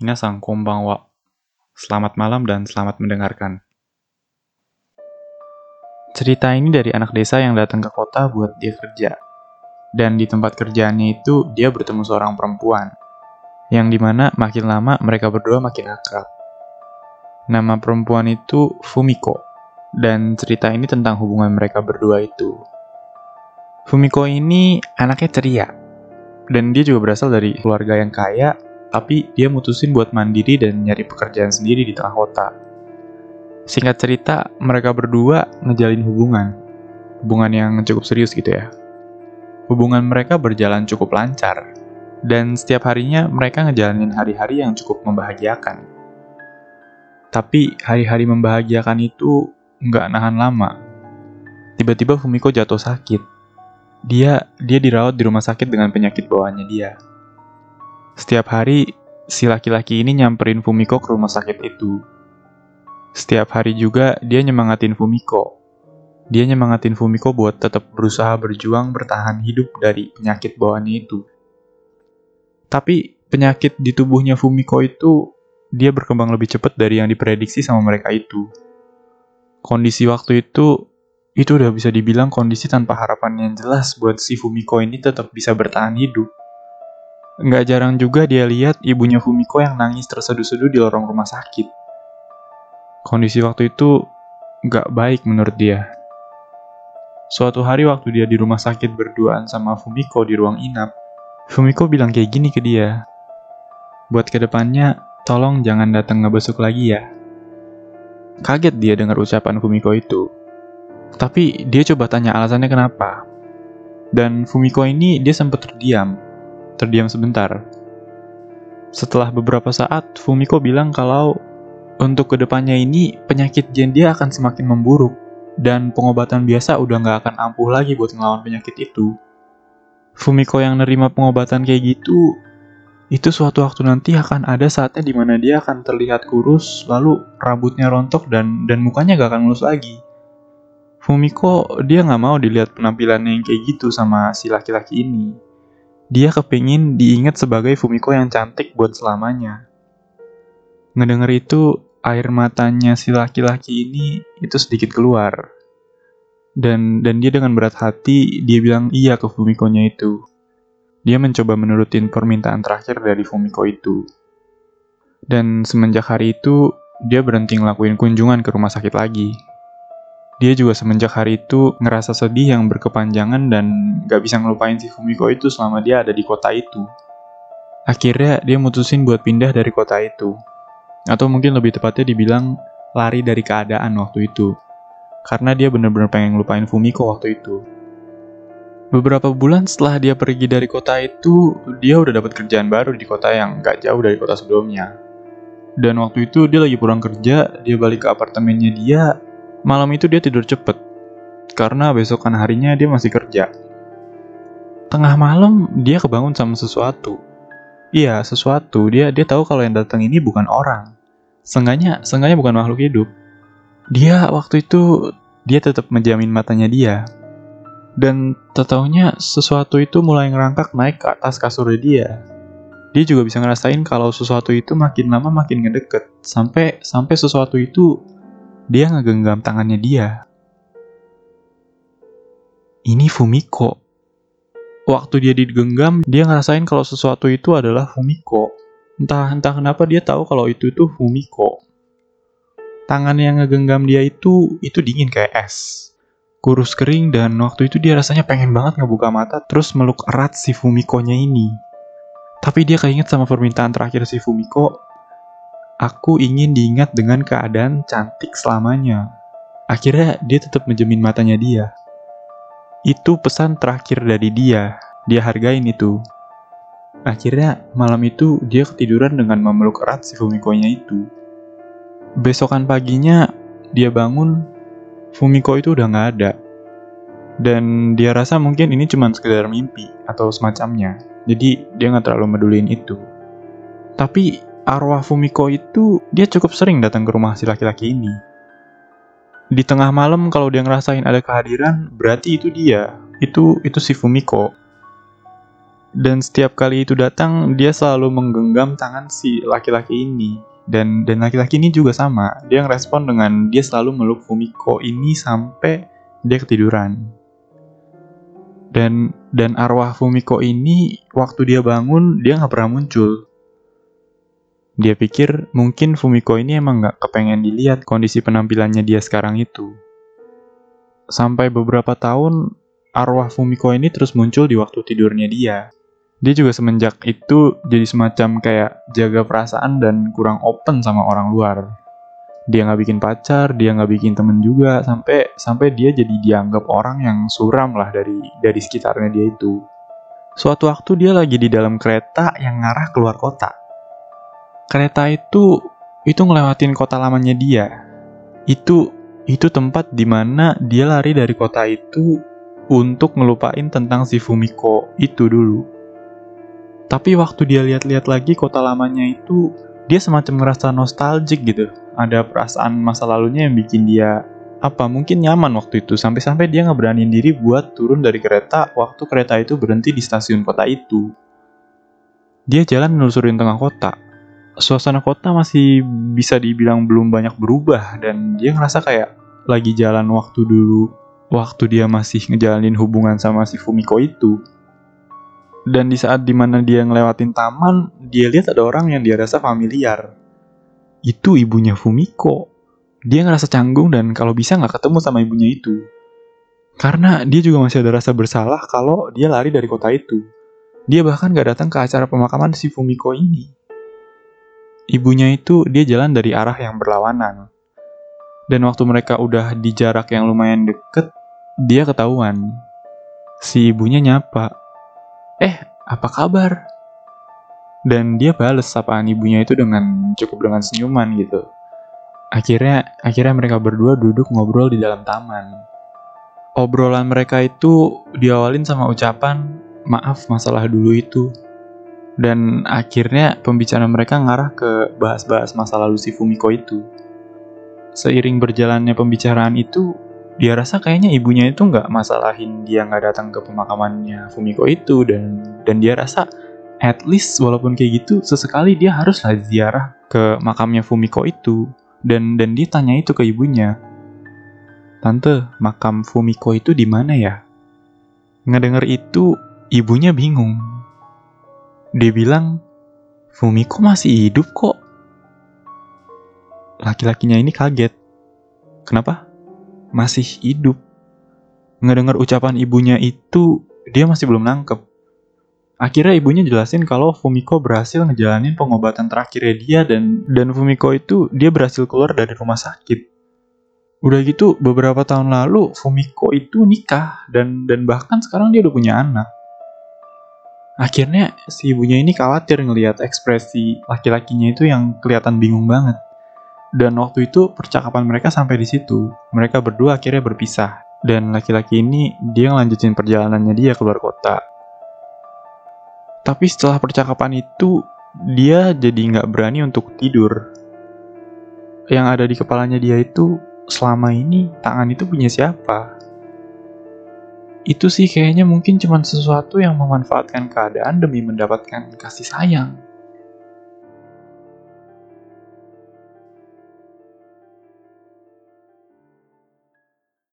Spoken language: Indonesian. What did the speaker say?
Minasang konbanwa. Selamat malam dan selamat mendengarkan. Cerita ini dari anak desa yang datang ke kota buat dia kerja. Dan di tempat kerjaannya itu dia bertemu seorang perempuan. Yang di mana makin lama mereka berdua makin akrab. Nama perempuan itu Fumiko. Dan cerita ini tentang hubungan mereka berdua itu. Fumiko ini anaknya ceria. Dan dia juga berasal dari keluarga yang kaya, tapi dia mutusin buat mandiri dan nyari pekerjaan sendiri di tengah kota. Singkat cerita, mereka berdua ngejalin hubungan. Hubungan yang cukup serius gitu ya. Hubungan mereka berjalan cukup lancar. Dan setiap harinya mereka ngejalanin hari-hari yang cukup membahagiakan. Tapi hari-hari membahagiakan itu nggak nahan lama. Tiba-tiba Fumiko jatuh sakit. Dia dia dirawat di rumah sakit dengan penyakit bawaannya dia. Setiap hari, si laki-laki ini nyamperin Fumiko ke rumah sakit itu. Setiap hari juga dia nyemangatin Fumiko. Dia nyemangatin Fumiko buat tetap berusaha berjuang bertahan hidup dari penyakit bawaannya itu. Tapi penyakit di tubuhnya Fumiko itu dia berkembang lebih cepat dari yang diprediksi sama mereka itu. Kondisi waktu itu itu udah bisa dibilang kondisi tanpa harapan yang jelas buat si Fumiko ini tetap bisa bertahan hidup. Nggak jarang juga dia lihat ibunya Fumiko yang nangis terseduh-seduh di lorong rumah sakit. Kondisi waktu itu nggak baik menurut dia. Suatu hari waktu dia di rumah sakit berduaan sama Fumiko di ruang inap, Fumiko bilang kayak gini ke dia. Buat ke depannya, tolong jangan datang ngebesuk lagi ya. Kaget dia dengar ucapan Fumiko itu. Tapi dia coba tanya alasannya kenapa. Dan Fumiko ini dia sempat terdiam. Terdiam sebentar. Setelah beberapa saat, Fumiko bilang kalau untuk ke depannya ini penyakit Jen dia akan semakin memburuk dan pengobatan biasa udah nggak akan ampuh lagi buat ngelawan penyakit itu. Fumiko yang nerima pengobatan kayak gitu, itu suatu waktu nanti akan ada saatnya di mana dia akan terlihat kurus, lalu rambutnya rontok dan dan mukanya gak akan mulus lagi. Fumiko dia nggak mau dilihat penampilannya yang kayak gitu sama si laki-laki ini. Dia kepingin diingat sebagai Fumiko yang cantik buat selamanya. Ngedenger itu, air matanya si laki-laki ini itu sedikit keluar. Dan dan dia dengan berat hati dia bilang iya ke Fumiko-nya itu. Dia mencoba menurutin permintaan terakhir dari Fumiko itu. Dan semenjak hari itu, dia berhenti ngelakuin kunjungan ke rumah sakit lagi. Dia juga semenjak hari itu ngerasa sedih yang berkepanjangan dan gak bisa ngelupain si Fumiko itu selama dia ada di kota itu. Akhirnya dia mutusin buat pindah dari kota itu. Atau mungkin lebih tepatnya dibilang lari dari keadaan waktu itu. Karena dia bener-bener pengen ngelupain Fumiko waktu itu. Beberapa bulan setelah dia pergi dari kota itu, dia udah dapat kerjaan baru di kota yang gak jauh dari kota sebelumnya. Dan waktu itu dia lagi pulang kerja, dia balik ke apartemennya dia, malam itu dia tidur cepet. Karena besokan harinya dia masih kerja. Tengah malam dia kebangun sama sesuatu. Iya, sesuatu. Dia dia tahu kalau yang datang ini bukan orang. Sengaja, sengaja bukan makhluk hidup. Dia waktu itu dia tetap menjamin matanya dia. Dan tetaunya sesuatu itu mulai ngerangkak naik ke atas kasurnya dia. Dia juga bisa ngerasain kalau sesuatu itu makin lama makin ngedeket. Sampai sampai sesuatu itu dia ngegenggam tangannya dia. Ini Fumiko. Waktu dia digenggam, dia ngerasain kalau sesuatu itu adalah Fumiko. Entah entah kenapa dia tahu kalau itu itu Fumiko. Tangan yang ngegenggam dia itu itu dingin kayak es. Kurus kering dan waktu itu dia rasanya pengen banget ngebuka mata terus meluk erat si Fumiko-nya ini. Tapi dia keinget sama permintaan terakhir si Fumiko, aku ingin diingat dengan keadaan cantik selamanya. Akhirnya dia tetap menjamin matanya dia. Itu pesan terakhir dari dia, dia hargain itu. Akhirnya malam itu dia ketiduran dengan memeluk erat si Fumiko-nya itu. Besokan paginya dia bangun, Fumiko itu udah nggak ada. Dan dia rasa mungkin ini cuma sekedar mimpi atau semacamnya. Jadi dia nggak terlalu meduliin itu. Tapi arwah Fumiko itu dia cukup sering datang ke rumah si laki-laki ini. Di tengah malam kalau dia ngerasain ada kehadiran, berarti itu dia. Itu itu si Fumiko. Dan setiap kali itu datang, dia selalu menggenggam tangan si laki-laki ini. Dan dan laki-laki ini juga sama. Dia ngerespon dengan dia selalu meluk Fumiko ini sampai dia ketiduran. Dan dan arwah Fumiko ini waktu dia bangun dia nggak pernah muncul. Dia pikir mungkin Fumiko ini emang nggak kepengen dilihat kondisi penampilannya dia sekarang itu. Sampai beberapa tahun arwah Fumiko ini terus muncul di waktu tidurnya dia dia juga semenjak itu jadi semacam kayak jaga perasaan dan kurang open sama orang luar. Dia nggak bikin pacar, dia nggak bikin temen juga, sampai sampai dia jadi dianggap orang yang suram lah dari dari sekitarnya dia itu. Suatu waktu dia lagi di dalam kereta yang ngarah keluar kota. Kereta itu itu ngelewatin kota lamanya dia. Itu itu tempat di mana dia lari dari kota itu untuk ngelupain tentang si Fumiko itu dulu. Tapi waktu dia lihat-lihat lagi kota lamanya itu, dia semacam ngerasa nostalgic gitu. Ada perasaan masa lalunya yang bikin dia apa mungkin nyaman waktu itu sampai-sampai dia nggak berani diri buat turun dari kereta waktu kereta itu berhenti di stasiun kota itu. Dia jalan menelusurin tengah kota. Suasana kota masih bisa dibilang belum banyak berubah dan dia ngerasa kayak lagi jalan waktu dulu waktu dia masih ngejalanin hubungan sama si Fumiko itu. Dan di saat di mana dia ngelewatin taman, dia lihat ada orang yang dia rasa familiar. Itu ibunya Fumiko. Dia ngerasa canggung dan kalau bisa nggak ketemu sama ibunya itu. Karena dia juga masih ada rasa bersalah kalau dia lari dari kota itu. Dia bahkan gak datang ke acara pemakaman si Fumiko ini. Ibunya itu dia jalan dari arah yang berlawanan. Dan waktu mereka udah di jarak yang lumayan deket, dia ketahuan. Si ibunya nyapa, eh apa kabar? Dan dia bales sapaan ibunya itu dengan cukup dengan senyuman gitu. Akhirnya, akhirnya mereka berdua duduk ngobrol di dalam taman. Obrolan mereka itu diawalin sama ucapan, maaf masalah dulu itu. Dan akhirnya pembicaraan mereka ngarah ke bahas-bahas masa lalu si Fumiko itu. Seiring berjalannya pembicaraan itu, dia rasa kayaknya ibunya itu nggak masalahin dia nggak datang ke pemakamannya Fumiko itu. Dan dan dia rasa at least walaupun kayak gitu sesekali dia harus lah ziarah ke makamnya Fumiko itu. Dan dan dia tanya itu ke ibunya tante makam Fumiko itu di mana ya? Ngedenger itu ibunya bingung dia bilang Fumiko masih hidup kok laki-lakinya ini kaget kenapa masih hidup. Ngedengar ucapan ibunya itu, dia masih belum nangkep. Akhirnya ibunya jelasin kalau Fumiko berhasil ngejalanin pengobatan terakhirnya dia dan dan Fumiko itu dia berhasil keluar dari rumah sakit. Udah gitu beberapa tahun lalu Fumiko itu nikah dan dan bahkan sekarang dia udah punya anak. Akhirnya si ibunya ini khawatir ngelihat ekspresi laki-lakinya itu yang kelihatan bingung banget. Dan waktu itu percakapan mereka sampai di situ. Mereka berdua akhirnya berpisah. Dan laki-laki ini dia ngelanjutin perjalanannya dia keluar kota. Tapi setelah percakapan itu, dia jadi nggak berani untuk tidur. Yang ada di kepalanya dia itu, selama ini tangan itu punya siapa? Itu sih kayaknya mungkin cuma sesuatu yang memanfaatkan keadaan demi mendapatkan kasih sayang.